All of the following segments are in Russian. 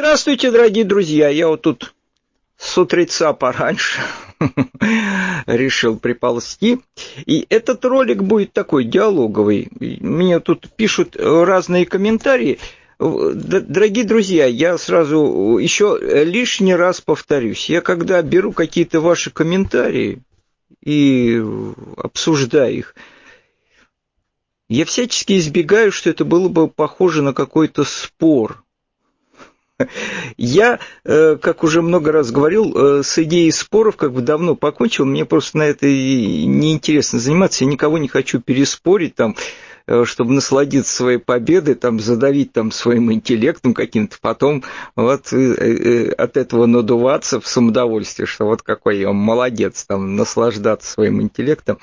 Здравствуйте, дорогие друзья. Я вот тут с утреца пораньше решил приползти. И этот ролик будет такой диалоговый. Мне тут пишут разные комментарии. Дорогие друзья, я сразу еще лишний раз повторюсь. Я когда беру какие-то ваши комментарии и обсуждаю их, я всячески избегаю, что это было бы похоже на какой-то спор. Я, э, как уже много раз говорил, э, с идеей споров как бы давно покончил. Мне просто на это неинтересно заниматься. Я никого не хочу переспорить там чтобы насладиться своей победой, там, задавить там своим интеллектом каким-то, потом вот э, э, от этого надуваться в самодовольствие, что вот какой я молодец, там, наслаждаться своим интеллектом.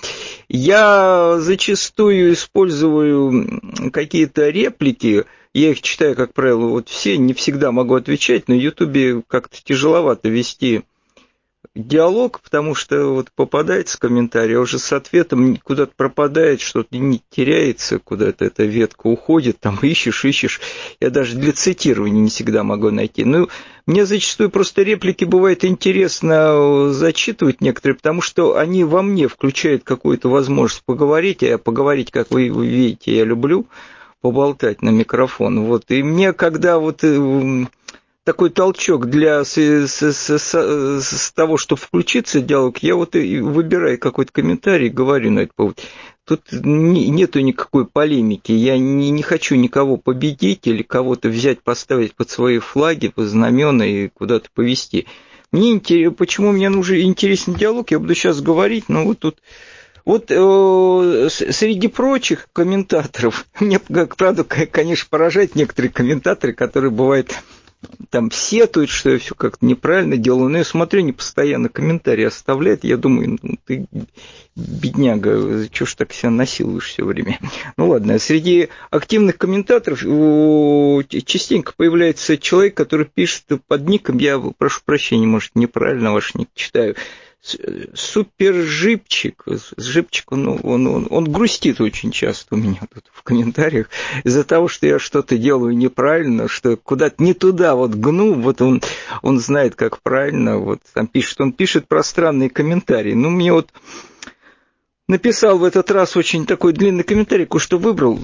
Я зачастую использую какие-то реплики, я их читаю, как правило, вот все, не всегда могу отвечать, на Ютубе как-то тяжеловато вести диалог, потому что вот попадается комментарий, а уже с ответом куда-то пропадает, что-то не теряется, куда-то эта ветка уходит, там ищешь, ищешь. Я даже для цитирования не всегда могу найти. Ну, мне зачастую просто реплики бывает интересно зачитывать некоторые, потому что они во мне включают какую-то возможность поговорить, а поговорить, как вы видите, я люблю поболтать на микрофон. Вот. И мне, когда вот э, такой толчок для с, с, с, с того, чтобы включиться в диалог, я вот и выбираю какой-то комментарий, говорю на этот повод. Тут нету никакой полемики. Я не, не хочу никого победить или кого-то взять, поставить под свои флаги, под знамена и куда-то повести. Мне интересно, почему мне нужен интересный диалог, я буду сейчас говорить, но вот тут вот э, среди прочих комментаторов, мне, правда, конечно, поражает некоторые комментаторы, которые бывают там сетует, что я все как-то неправильно делаю, но я смотрю, не постоянно комментарии оставляет, я думаю, ну, ты бедняга, чего ж так себя насилуешь все время? Ну ладно, среди активных комментаторов частенько появляется человек, который пишет под ником, я прошу прощения, может, неправильно ваш ник читаю, супер жипчик, он, он, он, он грустит очень часто у меня тут в комментариях из-за того, что я что-то делаю неправильно, что куда-то не туда вот гну, вот он, он знает, как правильно, вот там пишет, он пишет пространные комментарии. Ну, мне вот написал в этот раз очень такой длинный комментарий, что выбрал,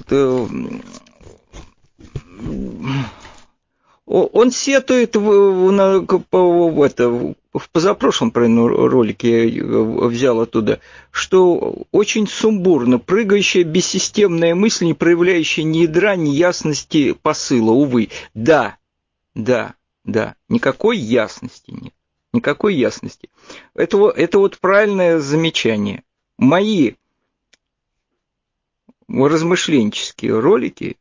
он сетует в, на, в, это, в позапрошлом ролике я взял оттуда, что очень сумбурно, прыгающая бессистемная мысль, не проявляющая ни ядра, ни ясности посыла, увы. Да, да, да, никакой ясности нет, никакой ясности. Это, это вот правильное замечание. Мои размышленческие ролики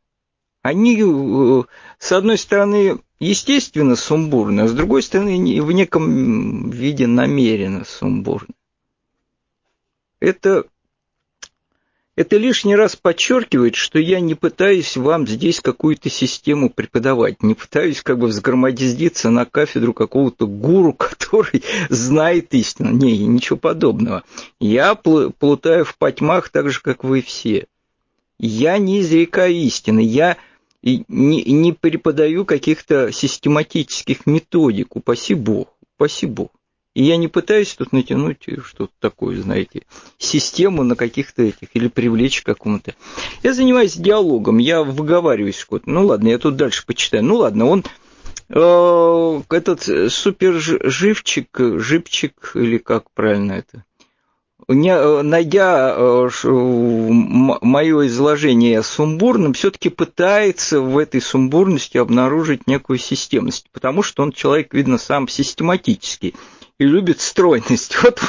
они, э, с одной стороны, естественно сумбурны, а с другой стороны, в неком виде намеренно сумбурны. Это, это лишний раз подчеркивает, что я не пытаюсь вам здесь какую-то систему преподавать, не пытаюсь как бы взгромоздиться на кафедру какого-то гуру, который знает истину. Не, ничего подобного. Я плутаю в потьмах так же, как вы все. Я не изрекаю истины, я и не, не преподаю каких-то систематических методик, упаси Бог, упаси Бог. И я не пытаюсь тут натянуть что-то такое, знаете, систему на каких-то этих, или привлечь к какому-то. Я занимаюсь диалогом, я выговариваюсь куда-то. Ну ладно, я тут дальше почитаю. Ну ладно, он э, этот супер живчик, живчик, или как правильно это, не, э, найдя э, мое изложение сумбурным, все-таки пытается в этой сумбурности обнаружить некую системность, потому что он человек, видно, сам систематический и любит стройность. Вот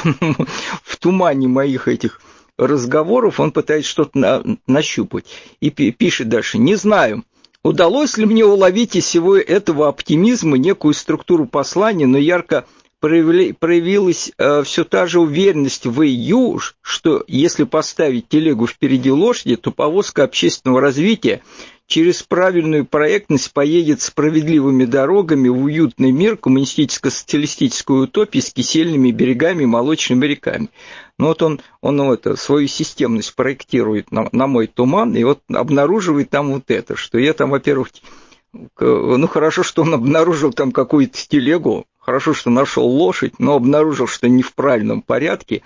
в тумане моих этих разговоров он пытается что-то на, нащупать. И пишет дальше, не знаю, удалось ли мне уловить из всего этого оптимизма некую структуру послания, но ярко проявилась э, все та же уверенность в EU, что если поставить телегу впереди лошади, то повозка общественного развития через правильную проектность поедет справедливыми дорогами в уютный мир коммунистическо-социалистической утопии с кисельными берегами и молочными реками. Ну вот он, он ну, это, свою системность проектирует на, на мой туман, и вот обнаруживает там вот это, что я там, во-первых, Ну, хорошо, что он обнаружил там какую-то телегу, хорошо, что нашел лошадь, но обнаружил, что не в правильном порядке.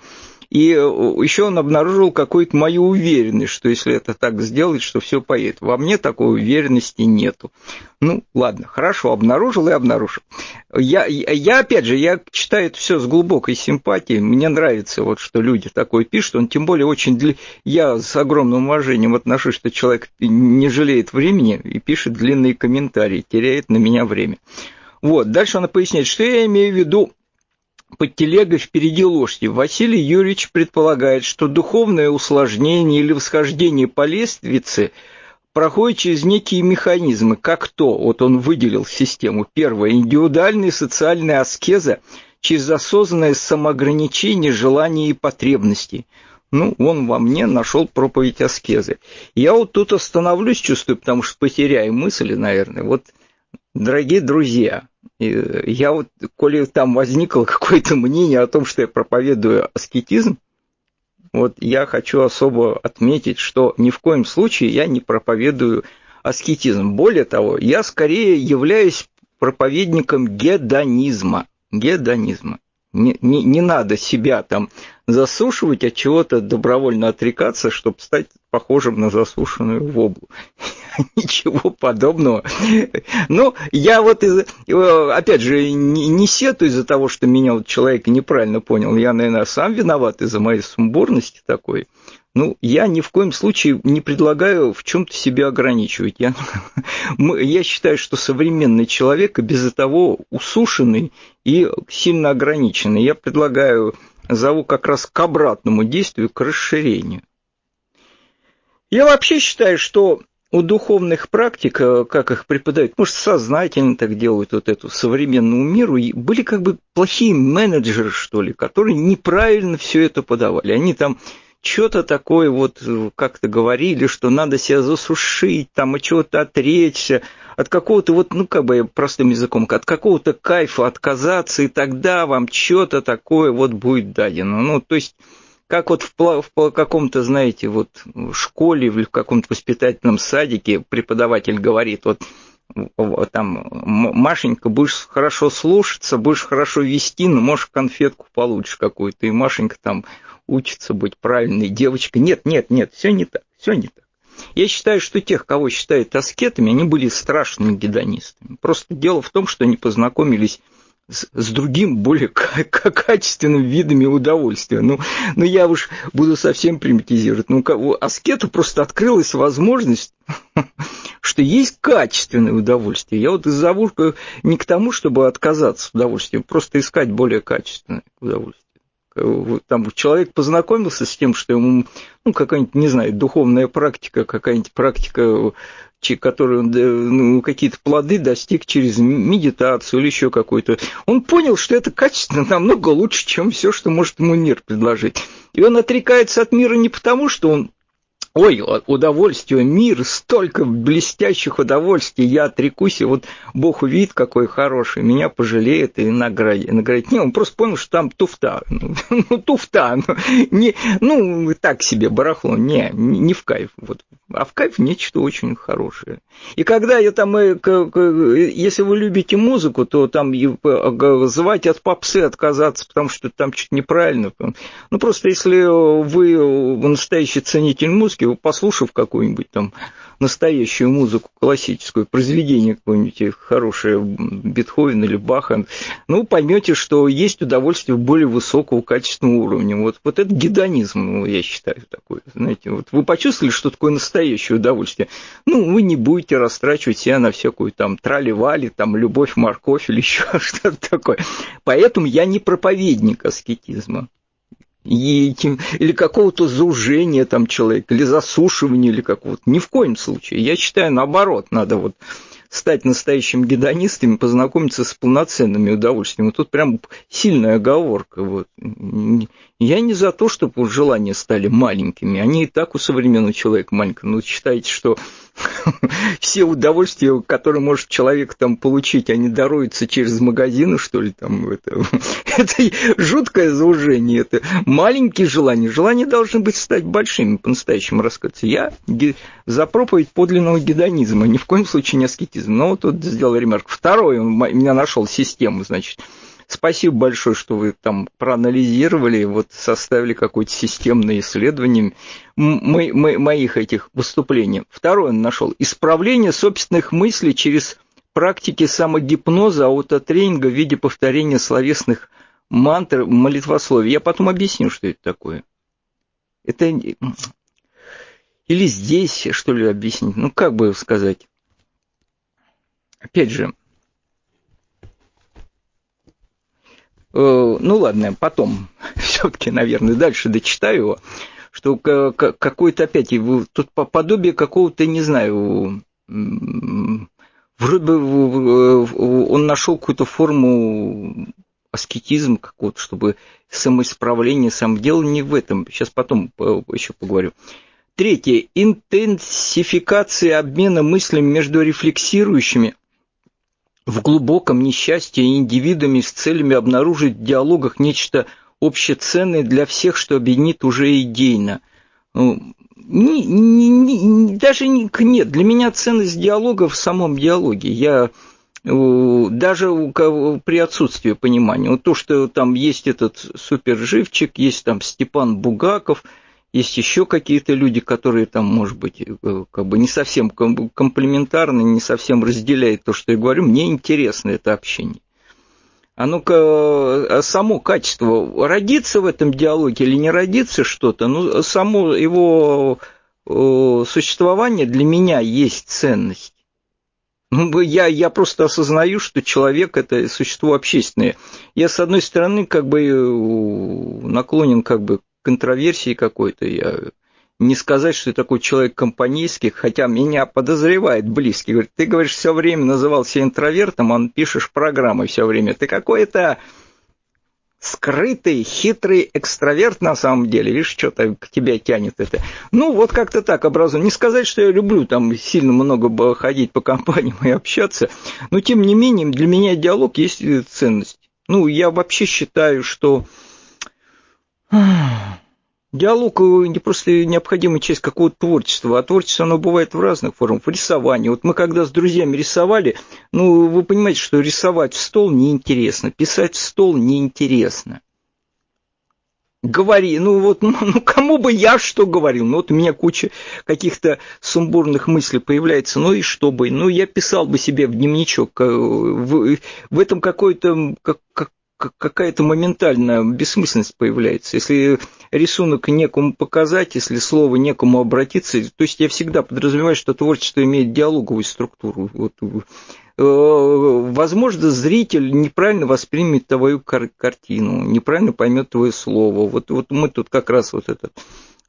И э, еще он обнаружил какую-то мою уверенность, что если это так сделать, что все поедет. Во мне такой уверенности нету. Ну, ладно, хорошо, обнаружил и обнаружил. Я, я опять же, я читаю это все с глубокой симпатией. Мне нравится, вот, что люди такое пишут. Он тем более очень... Для... Я с огромным уважением отношусь, что человек не жалеет времени и пишет длинные комментарии, теряет на меня время. Вот, дальше она поясняет, что я имею в виду под телегой впереди лошади. Василий Юрьевич предполагает, что духовное усложнение или восхождение по лестнице проходит через некие механизмы, как то, вот он выделил систему. Первое, индивидуальная социальная аскеза через осознанное самоограничение желаний и потребностей. Ну, он во мне нашел проповедь аскезы. Я вот тут остановлюсь, чувствую, потому что потеряю мысли, наверное. Вот, дорогие друзья, я вот, коли там возникло какое-то мнение о том, что я проповедую аскетизм, вот я хочу особо отметить, что ни в коем случае я не проповедую аскетизм. Более того, я скорее являюсь проповедником гедонизма. Гедонизма. Не, не, не надо себя там засушивать, от чего-то добровольно отрекаться, чтобы стать похожим на засушенную воблу. Ничего подобного. Ну, я вот, опять же, не, не сетую из-за того, что меня вот человек неправильно понял. Я, наверное, сам виноват из-за моей сумбурности такой. Ну, я ни в коем случае не предлагаю в чем-то себя ограничивать. Я, я считаю, что современный человек и без того усушенный и сильно ограниченный. Я предлагаю, зову как раз к обратному действию, к расширению. Я вообще считаю, что у духовных практик, э, как их преподают, может, сознательно так делают вот эту современному миру, были как бы плохие менеджеры, что ли, которые неправильно все это подавали. Они там что-то такое вот э, как-то говорили, что надо себя засушить, там, и чего-то отречься, от какого-то вот, ну, как бы простым языком, от какого-то кайфа отказаться, и тогда вам что-то такое вот будет дадено. Ну, то есть, как вот в, в каком-то, знаете, вот в школе, в каком-то воспитательном садике преподаватель говорит, вот там, Машенька, будешь хорошо слушаться, будешь хорошо вести, но, можешь конфетку получишь какую-то, и Машенька там учится быть правильной девочкой. Нет, нет, нет, все не так, все не так. Я считаю, что тех, кого считают аскетами, они были страшными гедонистами. Просто дело в том, что они познакомились с, с другим, более качественным видами удовольствия. Ну, ну, я уж буду совсем примитизировать. Ну, аскету просто открылась возможность, что есть качественное удовольствие. Я вот зову не к тому, чтобы отказаться от удовольствия, просто искать более качественное удовольствие там человек познакомился с тем, что ему, ну, какая-нибудь, не знаю, духовная практика, какая-нибудь практика, которую он, ну, какие-то плоды достиг через медитацию или еще какую-то. Он понял, что это качественно намного лучше, чем все, что может ему мир предложить. И он отрекается от мира не потому, что он Ой, удовольствие, мир, столько блестящих удовольствий, я отрекусь, и вот Бог увидит, какой хороший, меня пожалеет и наградит. наградит. Не, он просто понял, что там туфта, ну, туфта, ну, не, ну, так себе барахло, не, не в кайф, вот. А в кайф нечто очень хорошее. И когда я там, э, если вы любите музыку, то там звать от попсы отказаться, потому что там что-то неправильно. Ну, просто если вы настоящий ценитель музыки, послушав какую-нибудь там настоящую музыку, классическую, произведение какое-нибудь хорошее, Бетховен или Баха, ну, поймете, что есть удовольствие более высокого качественного уровня. Вот, вот это гедонизм, ну, я считаю, такой. Знаете, вот вы почувствовали, что такое настоящее удовольствие. Ну, вы не будете растрачивать себя на всякую там трали-вали, там любовь, морковь или еще что-то такое. Поэтому я не проповедник аскетизма и, или какого-то зужения там человека, или засушивания, или какого-то. Ни в коем случае. Я считаю, наоборот, надо вот стать настоящим гедонистом и познакомиться с полноценными удовольствиями. Тут прям сильная оговорка. Вот. Я не за то, чтобы желания стали маленькими. Они и так у современного человека маленькие. Но считаете, что все удовольствия, которые может человек там получить, они даруются через магазины, что ли, там, это, это жуткое заужение, это маленькие желания. Желания должны быть стать большими, по-настоящему рассказаться. Я за проповедь подлинного гедонизма, ни в коем случае не аскетизм. Но вот тут сделал ремарк. Второй, он меня нашел систему, значит, Спасибо большое, что вы там проанализировали, вот составили какое-то системное исследование мо- мо- моих этих выступлений. Второе нашел. Исправление собственных мыслей через практики самогипноза, аутотренинга в виде повторения словесных мантр, молитвословий. Я потом объясню, что это такое. Это или здесь, что ли, объяснить? Ну, как бы сказать? Опять же, ну ладно, потом все-таки, наверное, дальше дочитаю его, что какой-то опять, тут подобие какого-то, не знаю, вроде бы он нашел какую-то форму аскетизм какого-то, чтобы самоисправление, сам дело не в этом. Сейчас потом еще поговорю. Третье. Интенсификация обмена мыслями между рефлексирующими в глубоком несчастье индивидами с целями обнаружить в диалогах нечто общеценное для всех, что объединит уже идейно. Не, не, не, даже не, нет, для меня ценность диалога в самом диалоге. Я даже при отсутствии понимания. Вот то, что там есть этот суперживчик, есть там Степан Бугаков – есть еще какие-то люди, которые там, может быть, э, как бы не совсем комплементарны, не совсем разделяют то, что я говорю. Мне интересно это общение. А ну-ка, э, само качество, родиться в этом диалоге или не родиться что-то, ну, само его э, существование для меня есть ценность. Ну, я, я просто осознаю, что человек – это существо общественное. Я, с одной стороны, как бы наклонен как бы контроверсии какой-то. Я не сказать, что я такой человек компанейский, хотя меня подозревает близкий. Говорит, ты, говоришь, все время назывался интровертом, он пишешь программы все время. Ты какой-то скрытый, хитрый экстраверт на самом деле. Видишь, что-то к тебе тянет это. Ну, вот как-то так образую. Не сказать, что я люблю там сильно много ходить по компаниям и общаться, но тем не менее для меня диалог есть ценность. Ну, я вообще считаю, что Диалог не просто необходимая часть какого-то творчества, а творчество оно бывает в разных формах. В рисовании. Вот мы когда с друзьями рисовали, ну, вы понимаете, что рисовать в стол неинтересно, писать в стол неинтересно. Говори, ну вот, ну, кому бы я что говорил? Ну вот у меня куча каких-то сумбурных мыслей появляется, ну и что бы? Ну я писал бы себе в дневничок, э, в, в этом какой-то, как, как, какая-то моментальная бессмысленность появляется. Если рисунок некому показать, если слово некому обратиться, то есть я всегда подразумеваю, что творчество имеет диалоговую структуру. Вот, э, возможно, зритель неправильно воспримет твою кар- картину, неправильно поймет твое слово. Вот, вот мы тут как раз вот этот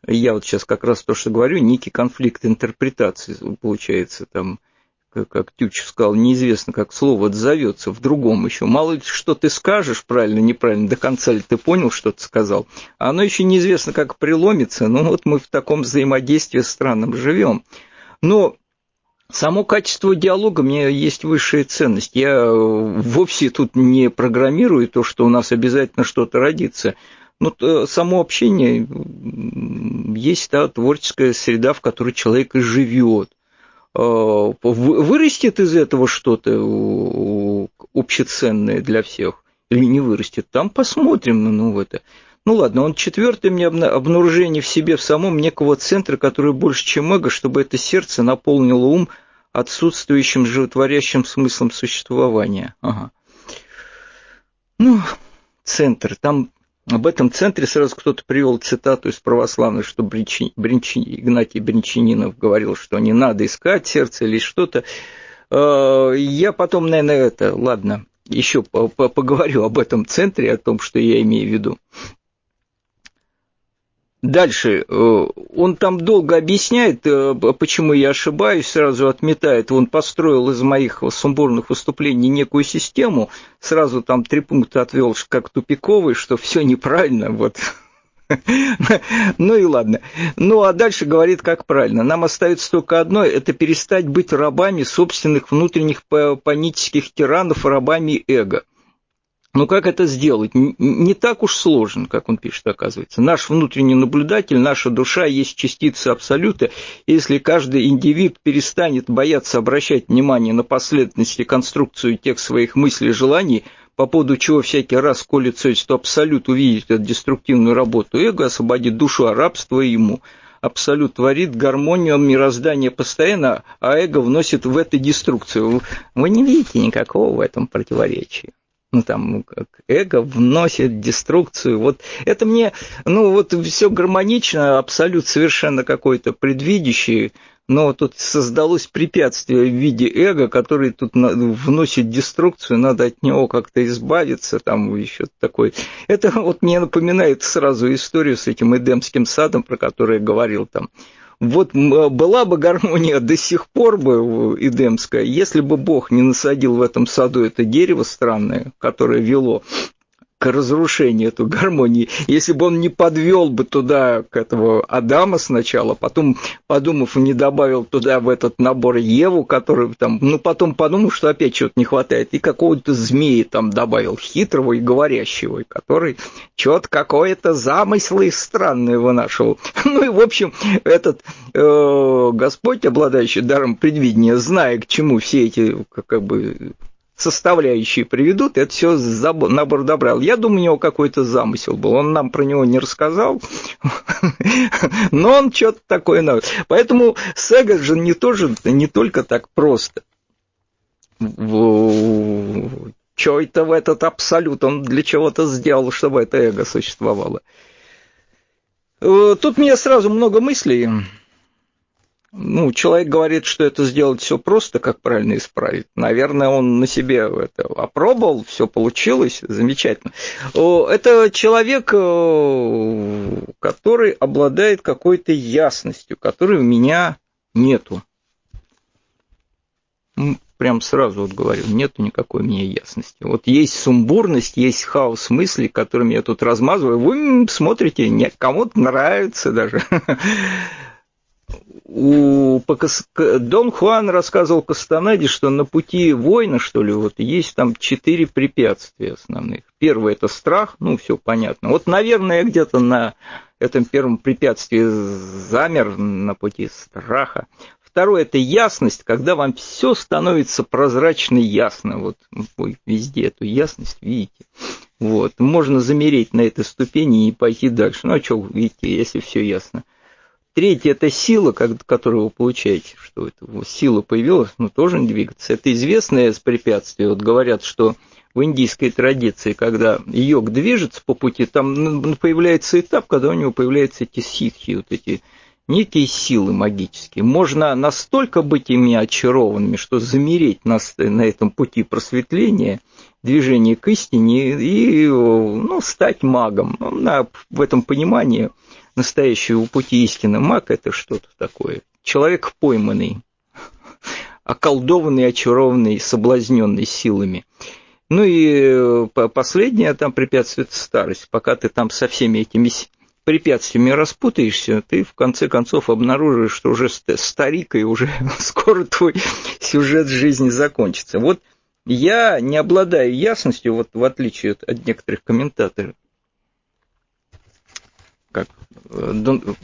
я вот сейчас как раз то, что говорю, некий конфликт интерпретации получается там как, Тютчев сказал, неизвестно, как слово отзовется в другом еще. Мало ли, что ты скажешь правильно, неправильно, до конца ли ты понял, что ты сказал. А оно еще неизвестно, как преломится. Ну вот мы в таком взаимодействии странном живем. Но Само качество диалога мне есть высшая ценность. Я вовсе тут не программирую то, что у нас обязательно что-то родится. Но само общение есть та творческая среда, в которой человек и живет. Э, вырастет из этого что-то общеценное для всех или не вырастет, там посмотрим ну, в это. Ну ладно, он четвертый мне обнаружение в себе, в самом некого центра, который больше, чем эго, чтобы это сердце наполнило ум отсутствующим животворящим смыслом существования. Ага. Ну, центр, там об этом центре сразу кто-то привел цитату из православных, что Бринчи, Бринчи, Игнатий Бринчанинов говорил, что не надо искать сердце или что-то. А, я потом, наверное, это, ладно, еще поговорю об этом центре, о том, что я имею в виду. Дальше, э, он там долго объясняет, э, почему я ошибаюсь, сразу отметает. Он построил из моих сумбурных выступлений некую систему, сразу там три пункта отвел как тупиковый, что все неправильно, вот Ну и ладно. Ну а дальше говорит, как правильно. Нам остается только одно – это перестать быть рабами собственных внутренних панических тиранов, рабами эго. Но как это сделать? Не так уж сложно, как он пишет, оказывается. Наш внутренний наблюдатель, наша душа есть частица абсолюта. Если каждый индивид перестанет бояться обращать внимание на последовательность и конструкцию тех своих мыслей и желаний, по поводу чего всякий раз колется, что абсолют увидит эту деструктивную работу эго, освободит душу от рабства ему. Абсолют творит гармонию мироздания постоянно, а эго вносит в это деструкцию. Вы не видите никакого в этом противоречия ну там эго вносит деструкцию. Вот это мне, ну вот все гармонично, абсолют совершенно какой-то предвидящий, но тут создалось препятствие в виде эго, который тут вносит деструкцию, надо от него как-то избавиться, там еще такой. Это вот мне напоминает сразу историю с этим Эдемским садом, про который я говорил там вот была бы гармония до сих пор бы Эдемская, если бы Бог не насадил в этом саду это дерево странное, которое вело к разрушению эту гармонии. Если бы он не подвел бы туда к этого Адама сначала, потом, подумав, не добавил туда в этот набор Еву, который там, ну, потом подумал, что опять чего-то не хватает, и какого-то змеи там добавил, хитрого и говорящего, который что-то какое-то замыслы странные вынашивал. Ну и, в общем, этот э, Господь, обладающий даром предвидения, зная, к чему все эти как бы составляющие приведут, это все набор добра. Я думаю, у него какой-то замысел был. Он нам про него не рассказал, но он что-то такое... Поэтому Сега же не, тоже, не только так просто. Что это в этот абсолют? Он для чего-то сделал, чтобы это эго существовало. Э, тут мне сразу много мыслей ну, человек говорит, что это сделать все просто, как правильно исправить. Наверное, он на себе это опробовал, все получилось, замечательно. Это человек, который обладает какой-то ясностью, которой у меня нету. Прям сразу вот говорю, нету никакой у меня ясности. Вот есть сумбурность, есть хаос мыслей, которыми я тут размазываю. Вы смотрите, кому-то нравится даже. у Дон Хуан рассказывал Кастанеде, что на пути воина, что ли, вот есть там четыре препятствия основных. Первое – это страх, ну, все понятно. Вот, наверное, где-то на этом первом препятствии замер на пути страха. Второе – это ясность, когда вам все становится прозрачно ясно. Вот вы везде эту ясность видите. Вот. Можно замереть на этой ступени и пойти дальше. Ну, а что, видите, если все ясно. Третье – это сила, которую вы получаете, что это сила появилась, но тоже не двигаться. Это известное препятствие. Вот говорят, что в индийской традиции, когда йог движется по пути, там появляется этап, когда у него появляются эти ситхи, вот эти некие силы магические. Можно настолько быть ими очарованными, что замереть на, на этом пути просветления, движения к истине и ну, стать магом. На, в этом понимании – настоящего пути истины. Маг – это что-то такое. Человек пойманный, околдованный, очарованный, соблазненный силами. Ну и э, последнее там препятствие – это старость. Пока ты там со всеми этими препятствиями распутаешься, ты в конце концов обнаружишь, что уже старик, и уже скоро твой сюжет жизни закончится. Вот я не обладаю ясностью, вот в отличие от некоторых комментаторов, Дон,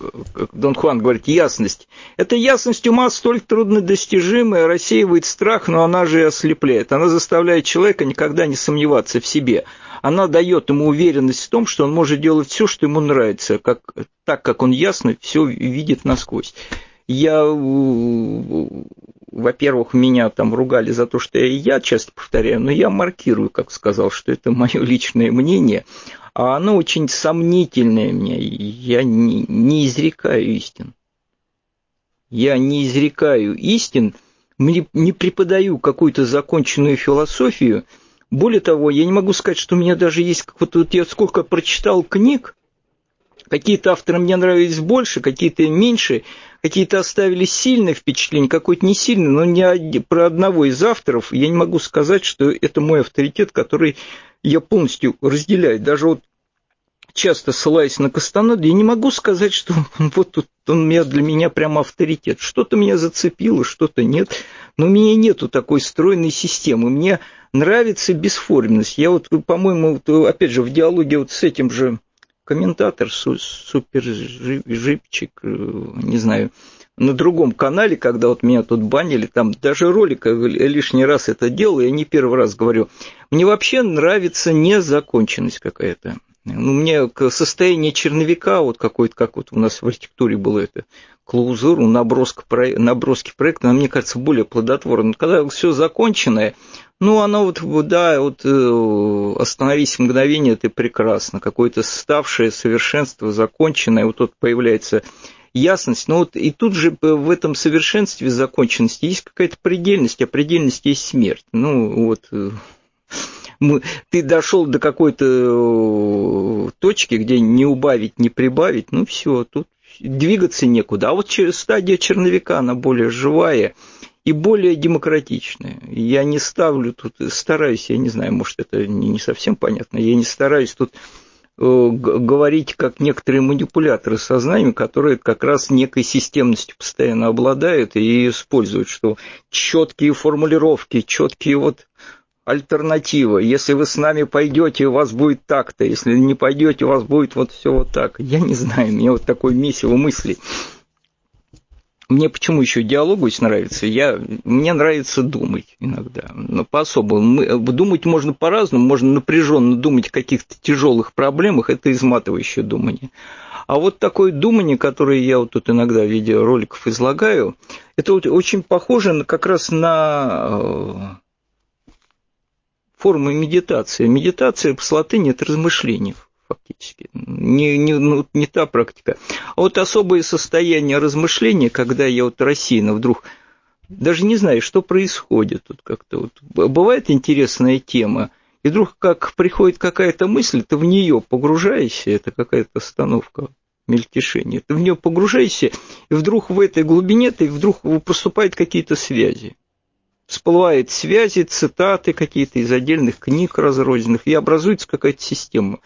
Дон Хуан говорит, ясность. Эта ясность ума столь труднодостижимая, рассеивает страх, но она же и ослепляет. Она заставляет человека никогда не сомневаться в себе. Она дает ему уверенность в том, что он может делать все, что ему нравится, как, так как он ясно все видит насквозь. Я, во-первых, меня там ругали за то, что я часто повторяю, но я маркирую, как сказал, что это мое личное мнение а оно очень сомнительное мне. Я не, не изрекаю истин. Я не изрекаю истин, не, не преподаю какую-то законченную философию. Более того, я не могу сказать, что у меня даже есть... Вот, вот я сколько прочитал книг, какие-то авторы мне нравились больше, какие-то меньше, какие-то оставили сильное впечатление, какое-то не сильное, но не про одного из авторов я не могу сказать, что это мой авторитет, который я полностью разделяю. Даже вот часто ссылаюсь на Кастанеду, я не могу сказать, что вот тут он для меня прям авторитет. Что-то меня зацепило, что-то нет. Но у меня нету такой стройной системы. Мне нравится бесформенность. Я вот, по-моему, опять же, в диалоге вот с этим же комментатор, супер жипчик, э, не знаю, на другом канале, когда вот меня тут банили, там даже ролик лишний раз это делал, я не первый раз говорю. Мне вообще нравится незаконченность какая-то. Ну, мне состояние черновика, вот какой-то, как вот у нас в архитектуре было это, клаузуру, наброска, наброски проекта, мне кажется, более плодотворно. Когда все законченное, ну, оно вот, да, вот э, остановись мгновение, это прекрасно. Какое-то ставшее совершенство, законченное, вот тут появляется ясность. Но вот и тут же в этом совершенстве, законченности есть какая-то предельность, а предельность есть смерть. Ну, вот ты дошел до какой-то э, точки, где не убавить, не прибавить, ну все, тут двигаться некуда. А вот стадия черновика, она более живая и более демократичная. Я не ставлю тут, стараюсь, я не знаю, может, это не совсем понятно, я не стараюсь тут э, говорить как некоторые манипуляторы сознанием, которые как раз некой системностью постоянно обладают и используют, что четкие формулировки, четкие вот альтернатива. Если вы с нами пойдете, у вас будет так-то. Если не пойдете, у вас будет вот все вот так. Я не знаю, мне вот такое месиво мыслей. Мне почему еще диалогусь нравится? Я, мне нравится думать иногда, но по-особому. Думать можно по-разному, можно напряженно думать о каких-то тяжелых проблемах, это изматывающее думание. А вот такое думание, которое я вот тут иногда в виде роликов излагаю, это вот очень похоже как раз на э, формы медитации. Медитация по латыни – это размышление фактически. Не, не, ну, не та практика. А вот особое состояние размышления, когда я вот рассеянно вдруг даже не знаю, что происходит тут как-то. Вот. Бывает интересная тема, и вдруг как приходит какая-то мысль, ты в нее погружаешься, это какая-то остановка мельтешение. Ты в нее погружаешься, и вдруг в этой глубине ты вдруг поступают какие-то связи всплывают связи, цитаты какие-то из отдельных книг разрозненных, и образуется какая-то система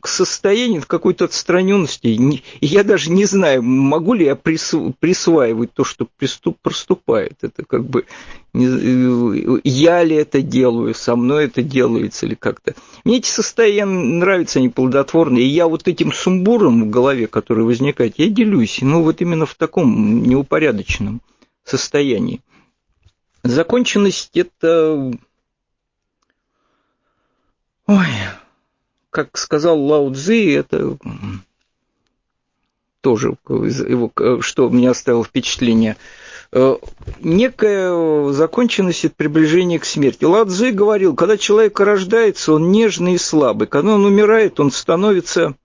к состоянию какой-то отстраненности. Я даже не знаю, могу ли я присваивать то, что приступ, проступает. Это как бы я ли это делаю, со мной это делается или как-то. Мне эти состояния нравятся, они плодотворные. И я вот этим сумбуром в голове, который возникает, я делюсь. Ну, вот именно в таком неупорядоченном состоянии. Законченность – это... Ой, как сказал Лао Цзи, это тоже его, что мне оставило впечатление. Э, некая законченность – это приближение к смерти. Лао Цзи говорил, когда человек рождается, он нежный и слабый. Когда он умирает, он становится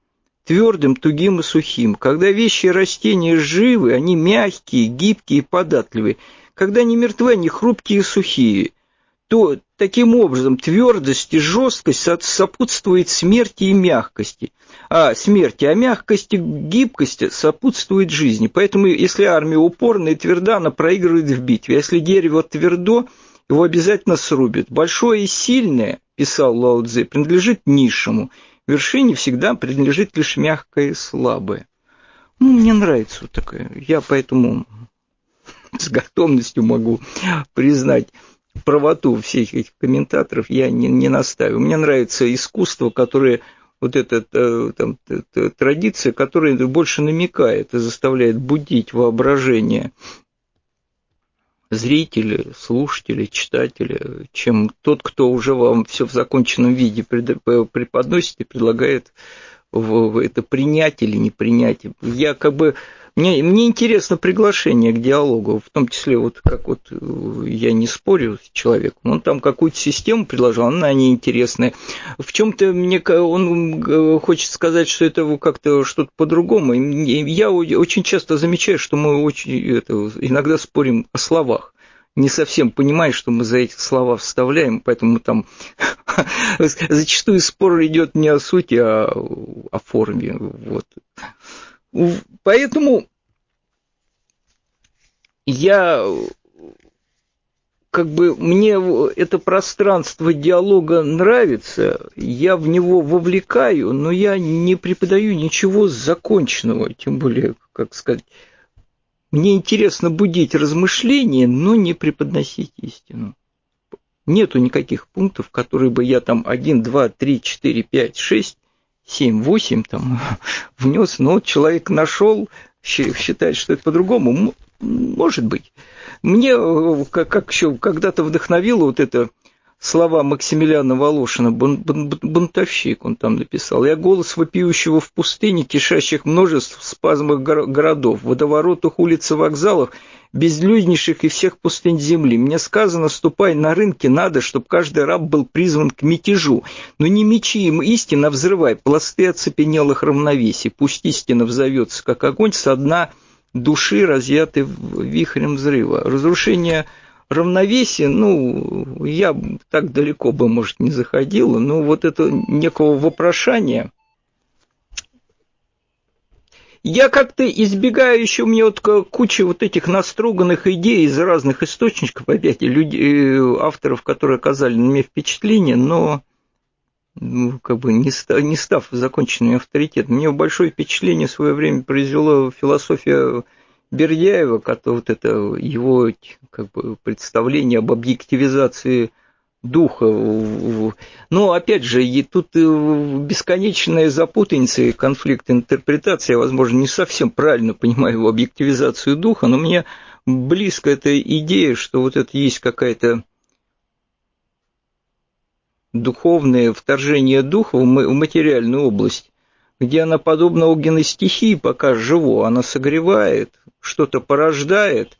твердым, тугим и сухим. Когда вещи и растения живы, они мягкие, гибкие и податливые – когда они мертвы, они хрупкие и сухие, то таким образом твердость и жесткость сопутствует смерти и мягкости. А смерти, а мягкости, гибкости сопутствует жизни. Поэтому если армия упорная и тверда, она проигрывает в битве. А если дерево твердо, его обязательно срубят. Большое и сильное, писал Лао Цзи, принадлежит низшему. Вершине всегда принадлежит лишь мягкое и слабое. Ну, мне нравится вот такая. Я поэтому с готовностью могу признать правоту всех этих комментаторов, я не, не настаиваю. Мне нравится искусство, которое вот эта э, там, традиция, которая больше намекает и заставляет будить воображение зрителя, слушателя, читателя, чем тот, кто уже вам все в законченном виде преподносит и предлагает это принять или не принять. Я как бы мне, мне интересно приглашение к диалогу, в том числе, вот как вот э, я не спорю с человеком, он там какую-то систему предложил, она неинтересная. В чем-то мне он э, хочет сказать, что это как-то что-то по-другому. Я очень часто замечаю, что мы очень это, иногда спорим о словах не совсем понимаешь, что мы за эти слова вставляем, поэтому там зачастую спор идет не о сути, а о форме. Вот. Поэтому я как бы мне это пространство диалога нравится, я в него вовлекаю, но я не преподаю ничего законченного, тем более, как сказать, мне интересно будить размышления, но не преподносить истину. Нету никаких пунктов, которые бы я там 1, 2, 3, 4, 5, 6, 7, 8 там внес, но человек нашел, считает, что это по-другому. Может быть. Мне, э, как, как еще когда-то вдохновило вот это слова Максимилиана Волошина, бунтовщик он там написал. «Я голос вопиющего в пустыне, кишащих множеств спазмах городов, водоворотах улиц и вокзалах, безлюднейших и всех пустынь земли. Мне сказано, ступай на рынке, надо, чтобы каждый раб был призван к мятежу. Но не мечи им истина взрывай, пласты оцепенелых равновесий. Пусть истина взовется, как огонь со дна души, разъятой вихрем взрыва. Разрушение равновесия, ну, я так далеко бы, может, не заходил, но вот это некого вопрошания – я как-то избегаю еще, меня вот куча вот этих наструганных идей из разных источников, опять, людей, э, авторов, которые оказали на меня впечатление, но ну, как бы не, став, не став законченным авторитетом. Мне большое впечатление в свое время произвела философия Бердяева, вот это его как бы, представление об объективизации духа. Но, опять же, и тут э, бесконечная запутаница и конфликт интерпретации. Я, возможно, не совсем правильно понимаю объективизацию духа, но мне близко эта идея, что вот это есть какая-то духовное вторжение духа в материальную область, где она, подобно огненной стихии, пока живо, она согревает, что-то порождает,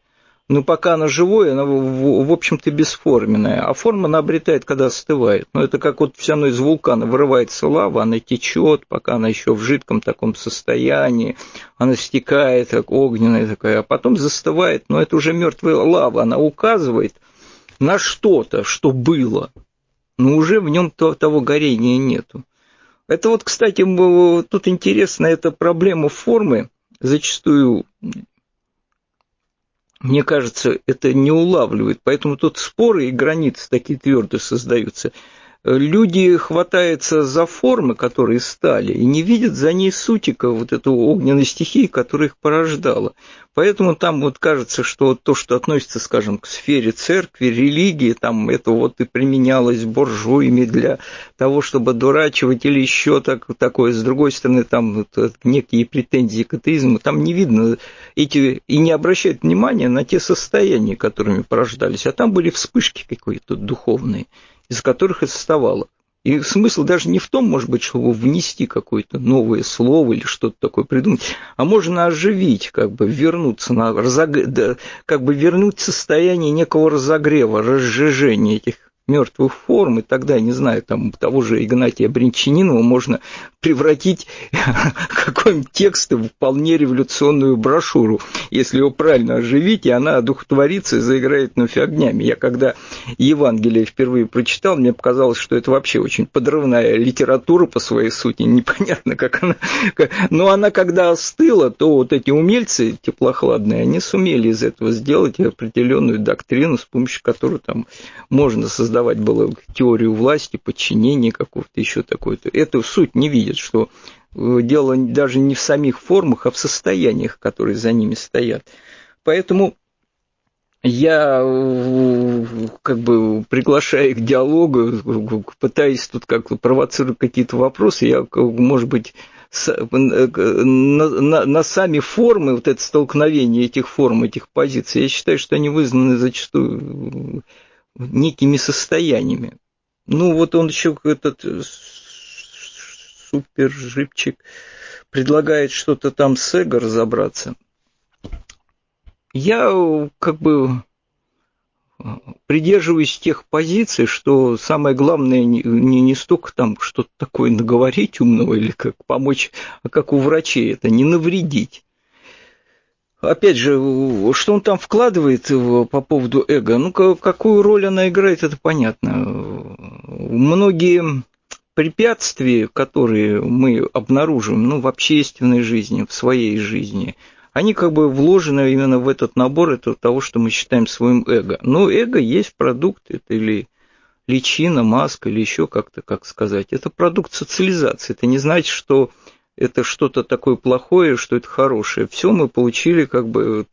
но пока она живое, она, в общем-то, бесформенная. А форма она обретает, когда остывает. Но это как вот все равно из вулкана вырывается лава, она течет, пока она еще в жидком таком состоянии, она стекает, как огненная такая, а потом застывает. Но это уже мертвая лава, она указывает на что-то, что было, но уже в нем того горения нету. Это вот, кстати, тут интересно, эта проблема формы зачастую мне кажется, это не улавливает. Поэтому тут споры и границы такие твердые создаются люди хватаются за формы, которые стали, и не видят за ней сутика вот эту огненной стихии, которая их порождала. Поэтому там вот кажется, что то, что относится, скажем, к сфере церкви, религии, там это вот и применялось буржуями для того, чтобы дурачивать или еще так, такое. С другой стороны, там вот э, некие претензии к атеизму, там не видно эти, и не обращают внимания на те состояния, которыми порождались, а там были вспышки какие-то духовные из которых и составало. И смысл даже не в том, может быть, чтобы внести какое-то новое слово или что-то такое придумать, а можно оживить, как бы вернуться на разог... как бы вернуть состояние некого разогрева, разжижения этих мертвых форм, и тогда, не знаю, там того же Игнатия Бринчанинова можно превратить какой-нибудь текст в вполне революционную брошюру, если его правильно оживить, и она одухотворится и заиграет вновь огнями. Я когда Евангелие впервые прочитал, мне показалось, что это вообще очень подрывная литература по своей сути, непонятно, как она... Но она, когда остыла, то вот эти умельцы теплохладные, они сумели из этого сделать определенную доктрину, с помощью которой там можно создать создавать было теорию власти, подчинения какого-то еще такой-то. Эту суть не видят, что э, дело даже не в самих формах, а в состояниях, которые за ними стоят. Поэтому я э, как бы приглашаю к диалогу, пытаюсь тут как провоцировать какие-то вопросы, я, может быть, э, на, на, на сами формы, вот это столкновение этих форм, этих позиций, я считаю, что они вызваны зачастую некими состояниями. Ну, вот он еще этот э, супер жипчик предлагает что-то там с эго разобраться. Я как бы придерживаюсь тех позиций, что самое главное не, не столько там что-то такое наговорить умного или как помочь, а как у врачей это не навредить опять же, что он там вкладывает по поводу эго, ну, какую роль она играет, это понятно. Многие препятствия, которые мы обнаружим, ну, в общественной жизни, в своей жизни, они как бы вложены именно в этот набор этого того, что мы считаем своим эго. Но эго есть продукт, это или личина, маска, или еще как-то, как сказать. Это продукт социализации. Это не значит, что это что-то такое плохое, что это хорошее. Все мы получили, как бы,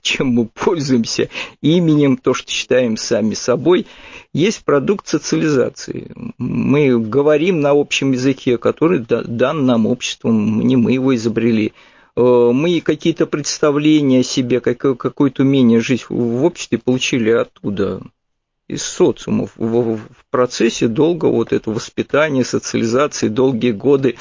чем мы пользуемся, именем, то, что считаем сами собой, есть продукт социализации. Мы говорим на общем языке, который дан нам обществом, не мы его изобрели. Э, мы какие-то представления о себе, какое-то умение жить в обществе получили оттуда, из социумов в процессе долгого вот этого воспитания, социализации, долгие годы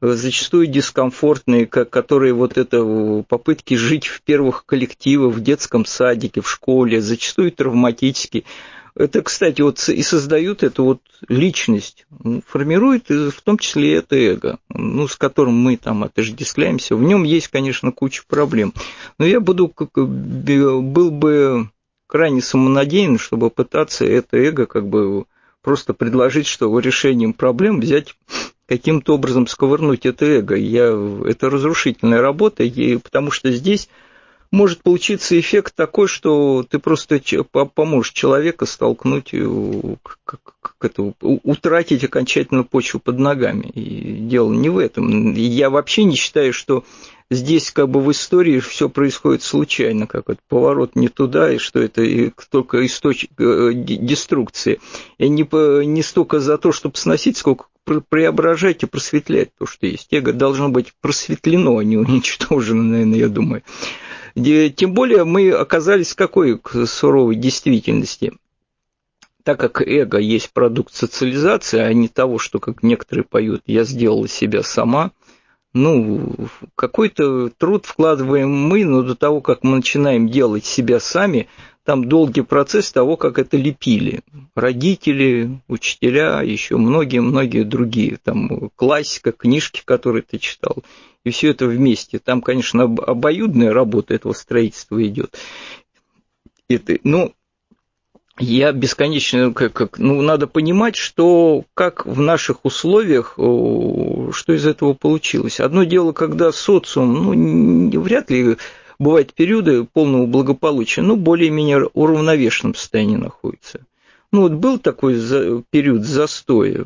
зачастую дискомфортные, которые вот это попытки жить в первых коллективах, в детском садике, в школе, зачастую травматические. Это, кстати, вот и создают эту вот личность, формирует в том числе это эго, ну, с которым мы там отождествляемся. В нем есть, конечно, куча проблем. Но я буду, как, был бы крайне самонадеян, чтобы пытаться это эго как бы просто предложить, что решением проблем взять каким-то образом сковырнуть это эго. Я, это разрушительная работа, и, потому что здесь может получиться эффект такой, что ты просто поможешь человека столкнуть, э, как, как это, утратить окончательно почву под ногами. И дело не в этом. Я вообще не считаю, что здесь как бы в истории все происходит случайно, как вот поворот не туда, и что это только источник э, деструкции. И не, не столько за то, чтобы сносить, сколько преображать и просветлять то, что есть. Эго должно быть просветлено, а не уничтожено, наверное, я думаю. Тем более мы оказались в какой суровой действительности. Так как эго есть продукт социализации, а не того, что, как некоторые поют, я сделала себя сама, ну, какой-то труд вкладываем мы, но до того, как мы начинаем делать себя сами, там долгий процесс того, как это лепили. Родители, учителя, еще многие-многие другие. Там классика, книжки, которые ты читал. И все это вместе. Там, конечно, обоюдная работа этого строительства идет. Это, ну, я бесконечно, как, как, ну, надо понимать, что как в наших условиях, что из этого получилось. Одно дело, когда социум, ну, вряд ли бывают периоды полного благополучия, но более-менее уравновешенном состоянии находится. Ну вот был такой период застоя,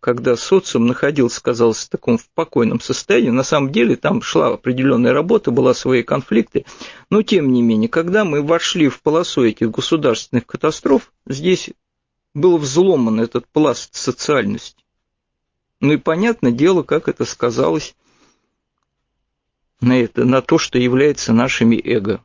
когда социум находился, казалось, в таком в покойном состоянии. На самом деле там шла определенная работа, была свои конфликты. Но тем не менее, когда мы вошли в полосу этих государственных катастроф, здесь был взломан этот пласт социальности. Ну и понятное дело, как это сказалось на, это, на то, что является нашими эго.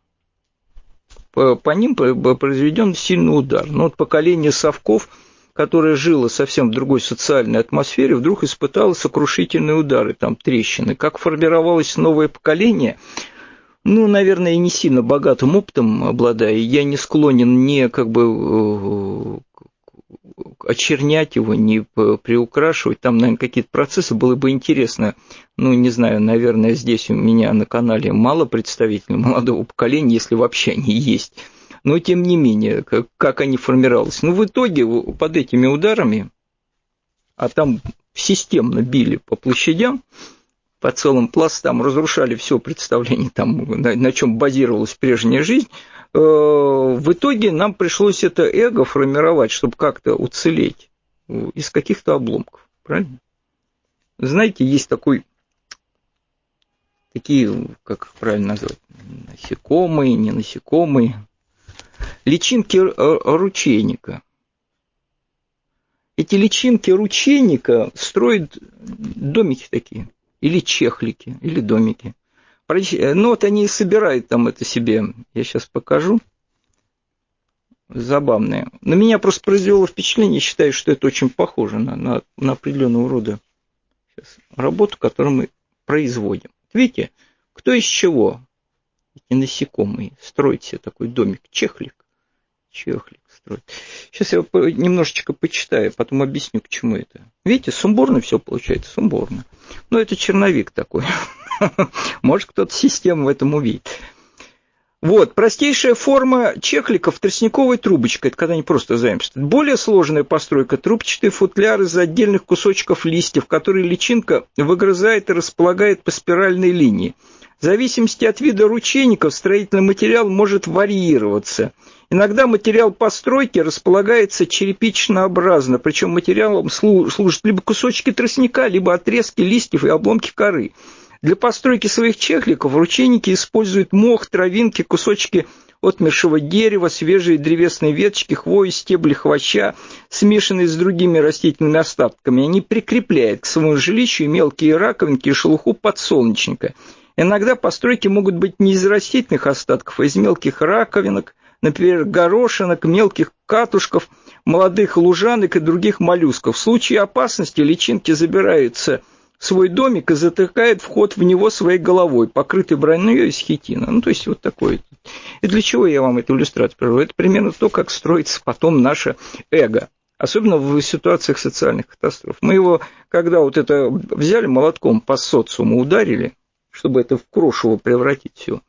По, по ним произведен сильный удар. Но вот поколение совков, которое жило совсем в другой социальной атмосфере, вдруг испытало сокрушительные удары, там трещины. Как формировалось новое поколение, ну, наверное, не сильно богатым опытом обладая, я не склонен не как бы э, очернять его, не приукрашивать. Там, наверное, какие-то процессы было бы интересно. Ну, не знаю, наверное, здесь у меня на канале мало представителей молодого поколения, если вообще они есть. Но, тем не менее, как, как они формировались. Ну, в итоге под этими ударами, а там системно били по площадям, по целым пластам, разрушали все представление, там, на, на чем базировалась прежняя жизнь, в итоге нам пришлось это эго формировать, чтобы как-то уцелеть из каких-то обломков, правильно? Знаете, есть такой, такие, как правильно назвать, насекомые, не насекомые, личинки ручейника. Эти личинки ручейника строят домики такие, или чехлики, или домики – Э, ну вот они и собирают там это себе. Я сейчас покажу. Забавные. На меня просто произвело впечатление, считаю, что это очень похоже на, на, на определенного рода сейчас, работу, которую мы производим. Видите, кто из чего? Эти насекомые строят себе такой домик. Чехлик. Чехлик строит. Сейчас я немножечко почитаю, потом объясню, к чему это. Видите, сумбурно все получается, сумбурно. Но это черновик такой. Может, кто-то систему в этом увидит. Вот, простейшая форма чехликов тростниковой трубочкой, это когда они просто заимствуют. Более сложная постройка – трубчатый футляр из отдельных кусочков листьев, которые личинка выгрызает и располагает по спиральной линии. В зависимости от вида ручейников строительный материал может варьироваться. Иногда материал постройки располагается черепичнообразно, причем материалом служат либо кусочки тростника, либо отрезки листьев и обломки коры. Для постройки своих чехликов ручейники используют мох, травинки, кусочки отмершего дерева, свежие древесные веточки, хвои, стебли хвоща, смешанные с другими растительными остатками. Они прикрепляют к своему жилищу мелкие раковинки и шелуху подсолнечника. Иногда постройки могут быть не из растительных остатков, а из мелких раковинок, например, горошинок, мелких катушков, молодых лужанок и других моллюсков. В случае опасности личинки забираются – свой домик и затыкает вход в него своей головой, покрытый броней из хитина. Ну, то есть вот такое. И для чего я вам эту иллюстрацию привожу? Это примерно то, как строится потом наше эго. Особенно в ситуациях социальных катастроф. Мы его, когда вот это взяли молотком по социуму, ударили, чтобы это в крошево превратить все.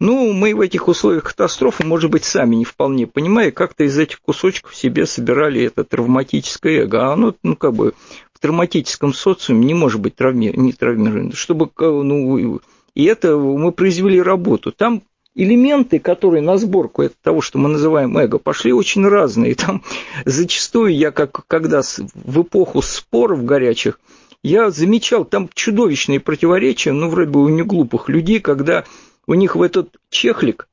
Ну, мы в этих условиях катастрофы, может быть, сами не вполне понимая, как-то из этих кусочков себе собирали это травматическое эго. А оно, ну, как бы травматическом социуме не может быть травми... не травмировано. Чтобы, ну, и это мы произвели работу. Там элементы, которые на сборку это того, что мы называем эго, пошли очень разные. Там зачастую я, как, когда в эпоху споров горячих, я замечал там чудовищные противоречия, ну, вроде бы у неглупых людей, когда у них в этот чехлик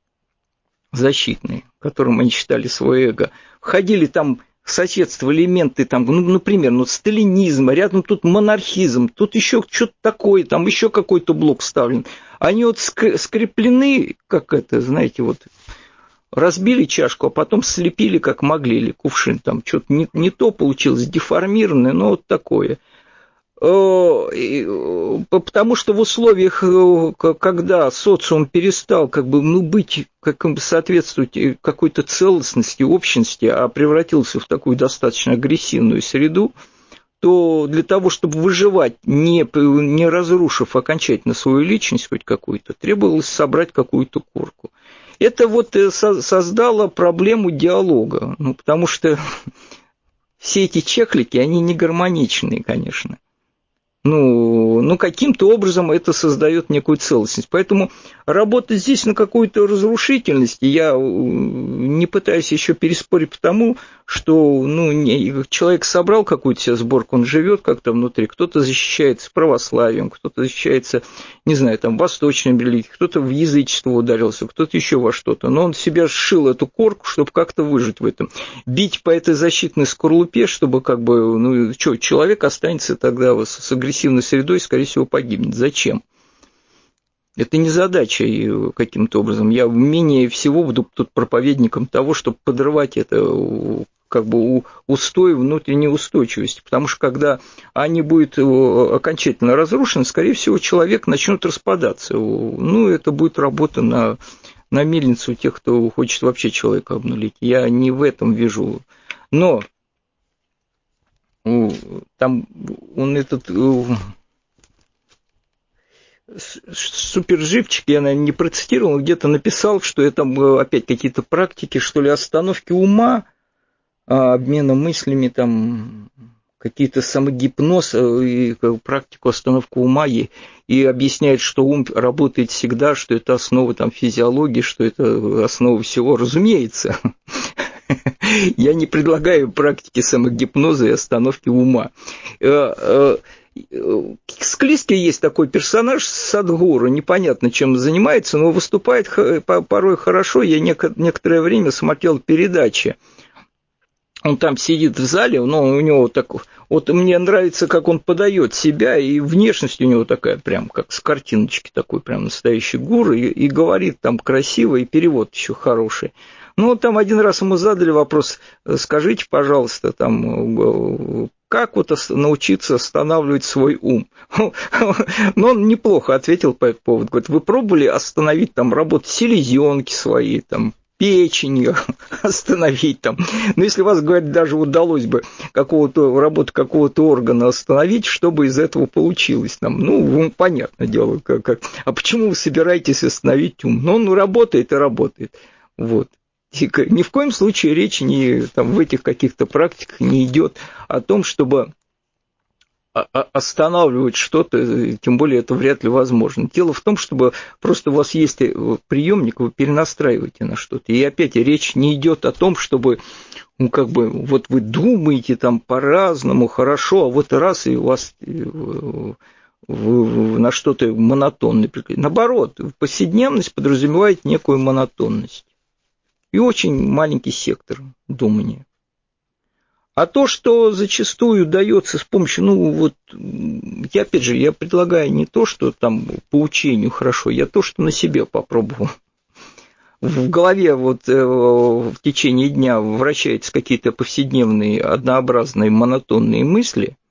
защитный, которым они считали свое эго, входили там соседствовали элементы, там, ну, например, ну, сталинизм, рядом тут монархизм, тут еще что-то такое, там еще какой-то блок вставлен. Они вот скреплены, как это, знаете, вот разбили чашку, а потом слепили как могли, или кувшин, там что-то не, не то получилось, деформированное, но вот такое – потому что в условиях, э, когда социум перестал как бы, ну, быть, как бы соответствовать какой-то целостности, общности, а превратился в такую достаточно агрессивную среду, то для того, чтобы выживать, не, не разрушив окончательно свою личность хоть какую-то, требовалось собрать какую-то корку. Это вот создало проблему диалога, ну, потому что все эти чехлики, они не гармоничные, конечно ну, ну каким-то образом это создает некую целостность. Поэтому работать здесь на какой-то разрушительности я э, не пытаюсь еще переспорить потому, что ну, не, человек собрал какую-то себе сборку, он живет как-то внутри, кто-то защищается православием, кто-то защищается, не знаю, там, восточным религией, кто-то в язычество ударился, кто-то еще во что-то, но он себя сшил эту корку, чтобы как-то выжить в этом. Бить по этой защитной скорлупе, чтобы как бы, ну, что, человек останется тогда с агрессивной средой, скорее всего, погибнет. Зачем? Это не задача каким-то образом. Я менее всего буду тут проповедником того, чтобы подрывать это как бы устой внутренней устойчивости, потому что когда они будут э, окончательно разрушены, скорее всего, человек начнет распадаться. Ну, это будет работа на, на мельницу тех, кто хочет вообще человека обнулить. Я не в этом вижу. Но там он этот э, суперживчик, я, наверное, не процитировал, где-то написал, что это опять какие-то практики, что ли, остановки ума, обмена мыслями, там, какие-то самогипноз э, и практику остановку ума и, и объясняет, что ум работает всегда, что это основа там, физиологии, что это основа всего, разумеется. Я не предлагаю практики самогипноза и остановки ума. Э, э, с Клиске есть такой персонаж Садгуру, непонятно чем занимается, но выступает порой хорошо. Я некоторое время смотрел передачи он там сидит в зале, но у него так вот мне нравится, как он подает себя, и внешность у него такая прям, как с картиночки такой, прям настоящий гур, и, и говорит там красиво, и перевод еще хороший. Ну, вот там один раз ему задали вопрос, скажите, пожалуйста, там, как вот научиться останавливать свой ум? Но он неплохо ответил по этому поводу. Говорит, вы пробовали остановить там работу селезенки свои, там, печень остановить там. Но если вас, говорят, даже удалось бы какого-то, работу какого-то органа остановить, что бы из этого получилось там? Ну, понятное дело, как, как. А почему вы собираетесь остановить ум? Ну, он работает и работает. Вот. И ни в коем случае речь не, там, в этих каких-то практиках не идет о том, чтобы останавливать что-то, тем более это вряд ли возможно. Дело в том, чтобы просто у вас есть э, приемник, вы перенастраиваете на что-то. И опять речь не идет о том, чтобы ну, как бы, вот вы думаете там по-разному, хорошо, а вот раз и у вас э, на что-то монотонное. Наоборот, повседневность подразумевает некую монотонность. И очень маленький сектор думания. А то, что зачастую дается с помощью, ну вот, я опять же, я предлагаю не то, что там по учению хорошо, я то, что на себе попробовал. В голове вот э, в течение дня вращаются какие-то повседневные, однообразные, монотонные мысли –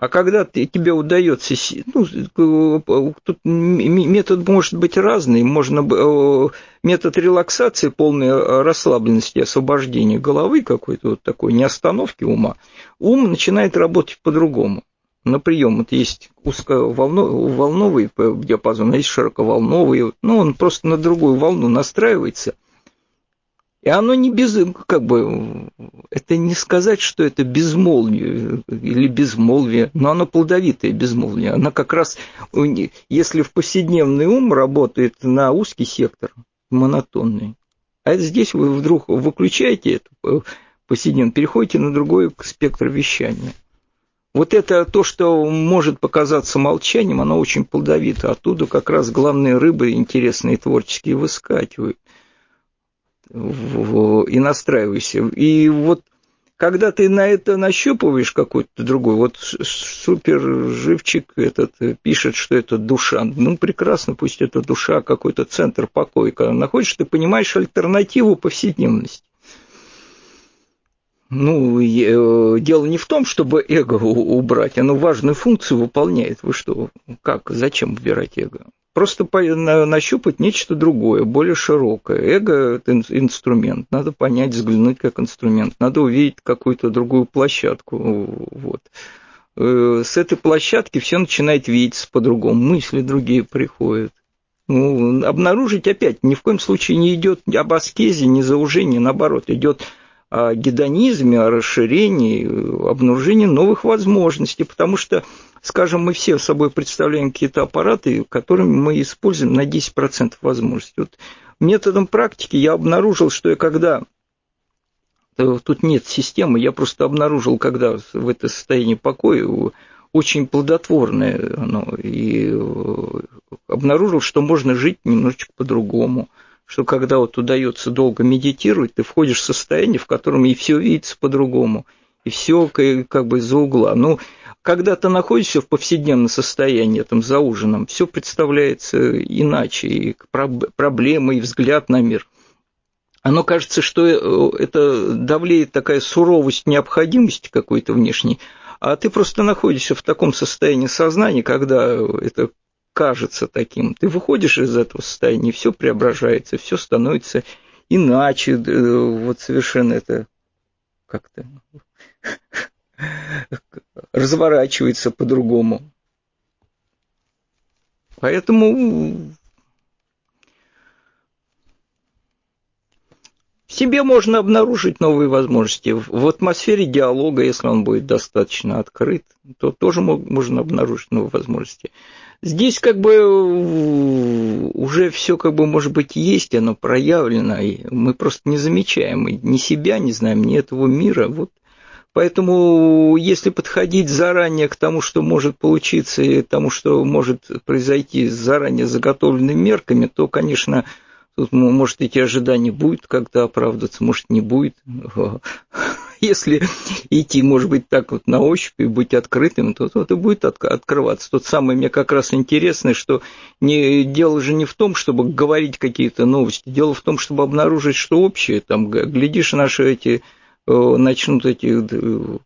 а когда ты, тебе удается, ну, тут метод может быть разный, можно э, метод релаксации, полной расслабленности, освобождения головы какой-то вот такой, не остановки ума, ум начинает работать по-другому. На прием вот есть узковолновый диапазон, а есть широковолновый, ну, он просто на другую волну настраивается – и оно не без, как бы, это не сказать, что это безмолвие или безмолвие, но оно плодовитое безмолвие. Оно как раз, если в повседневный ум работает на узкий сектор, монотонный, а здесь вы вдруг выключаете это э, повседневно, переходите на другой спектр вещания. Вот это то, что может показаться молчанием, оно очень плодовито. Оттуда как раз главные рыбы интересные творческие выскакивают и настраивайся. И вот когда ты на это нащупываешь какой-то другой, вот супер живчик этот пишет, что это душа. Ну, прекрасно, пусть это душа, какой-то центр покоя. Когда находишь, ты понимаешь альтернативу повседневности. Ну, э, дело не в том, чтобы эго убрать, оно важную функцию выполняет. Вы что, как, зачем убирать эго? Просто нащупать нечто другое, более широкое. Эго – это инструмент, надо понять, взглянуть как инструмент, надо увидеть какую-то другую площадку. Вот. Э, с этой площадки все начинает видеться по-другому, мысли другие приходят. Ну, обнаружить опять ни в коем случае не идет об аскезе, не заужении, наоборот, идет о гедонизме, о расширении, обнаружении новых возможностей, потому что скажем, мы все собой представляем какие-то аппараты, которыми мы используем на 10% возможностей. Вот методом практики я обнаружил, что я когда э, тут нет системы, я просто обнаружил, когда в это состояние покоя очень плодотворное оно, и э, обнаружил, что можно жить немножечко по-другому, что когда вот удается долго медитировать, ты входишь в состояние, в котором и все видится по-другому, и все как бы за угла. Ну, когда ты находишься в повседневном состоянии, там, за ужином, все представляется иначе, и проблемы, и взгляд на мир. Оно кажется, что э, это давлеет такая суровость необходимости какой-то внешней, а ты просто находишься в таком состоянии сознания, когда это кажется таким. Ты выходишь из этого состояния, все преображается, все становится иначе, э, вот совершенно это как-то разворачивается по-другому. Поэтому в себе можно обнаружить новые возможности. В атмосфере диалога, если он будет достаточно открыт, то тоже можно обнаружить новые возможности. Здесь как бы уже все как бы может быть есть, оно проявлено, и мы просто не замечаем ни себя, не знаем, ни этого мира. Вот Поэтому, если подходить заранее к тому, что может получиться, и тому, что может произойти с заранее заготовленными мерками, то, конечно, тут, может, эти ожидания будут как-то оправдываться, может, не будет. Если идти, может быть, так вот на ощупь и быть открытым, то, то это будет от, открываться. Тот самый мне как раз интересный, что не, дело же не в том, чтобы говорить какие-то новости, дело в том, чтобы обнаружить, что общее. Там, глядишь, наши эти Э, начнут эти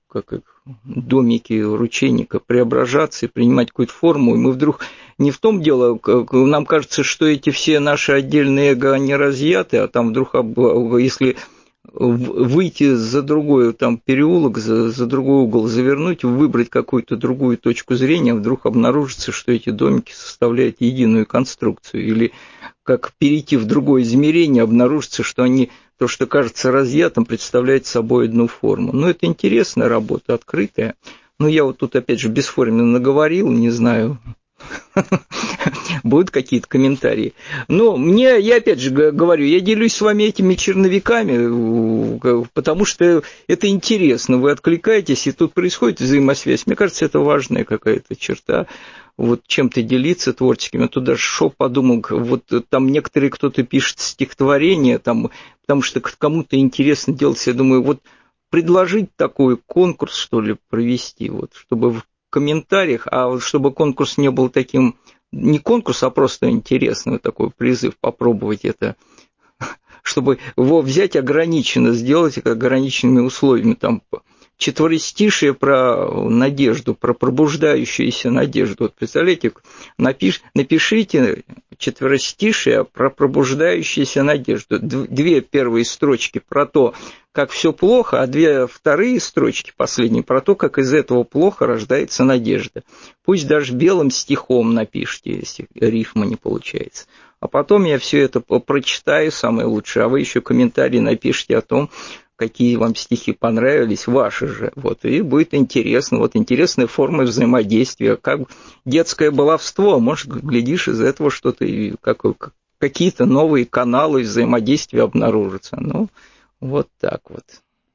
как их, домики ручейника преображаться и принимать какую-то форму, и мы вдруг не в том дело, нам кажется, что эти все наши отдельные эго, они разъяты, а там вдруг, если выйти за другой там переулок, за, за другой угол завернуть, выбрать какую-то другую точку зрения, вдруг обнаружится, что эти домики составляют единую конструкцию. Или как перейти в другое измерение, обнаружится, что они, то, что кажется разъятым, представляет собой одну форму. Но это интересная работа, открытая. Ну, я вот тут, опять же, бесформенно наговорил, не знаю, будут какие-то комментарии. Но мне, я опять же говорю, я делюсь с вами этими черновиками, потому что это интересно, вы откликаетесь, и тут происходит взаимосвязь. Мне кажется, это важная какая-то черта вот чем-то делиться творческим. Я тут шел, подумал, вот там некоторые кто-то пишет стихотворение, там, потому что кому-то интересно делать. Я думаю, вот предложить такой конкурс, что ли, провести, вот, чтобы в комментариях, а чтобы конкурс не был таким, не конкурс, а просто интересный такой призыв попробовать это, чтобы его взять ограниченно, сделать ограниченными условиями, там, четверостишие про надежду, про пробуждающуюся надежду. Вот представляете, напиш, напишите четверостишие про пробуждающуюся надежду. Две первые строчки про то, как все плохо, а две вторые строчки, последние, про то, как из этого плохо рождается надежда. Пусть даже белым стихом напишите, если рифма не получается. А потом я все это прочитаю, самое лучшее, а вы еще комментарий напишите о том, какие вам стихи понравились, ваши же. Вот, и будет интересно. Вот интересная форма взаимодействия, как детское баловство. Может, глядишь, из этого что-то, как, какие-то новые каналы взаимодействия обнаружатся. Ну, вот так вот.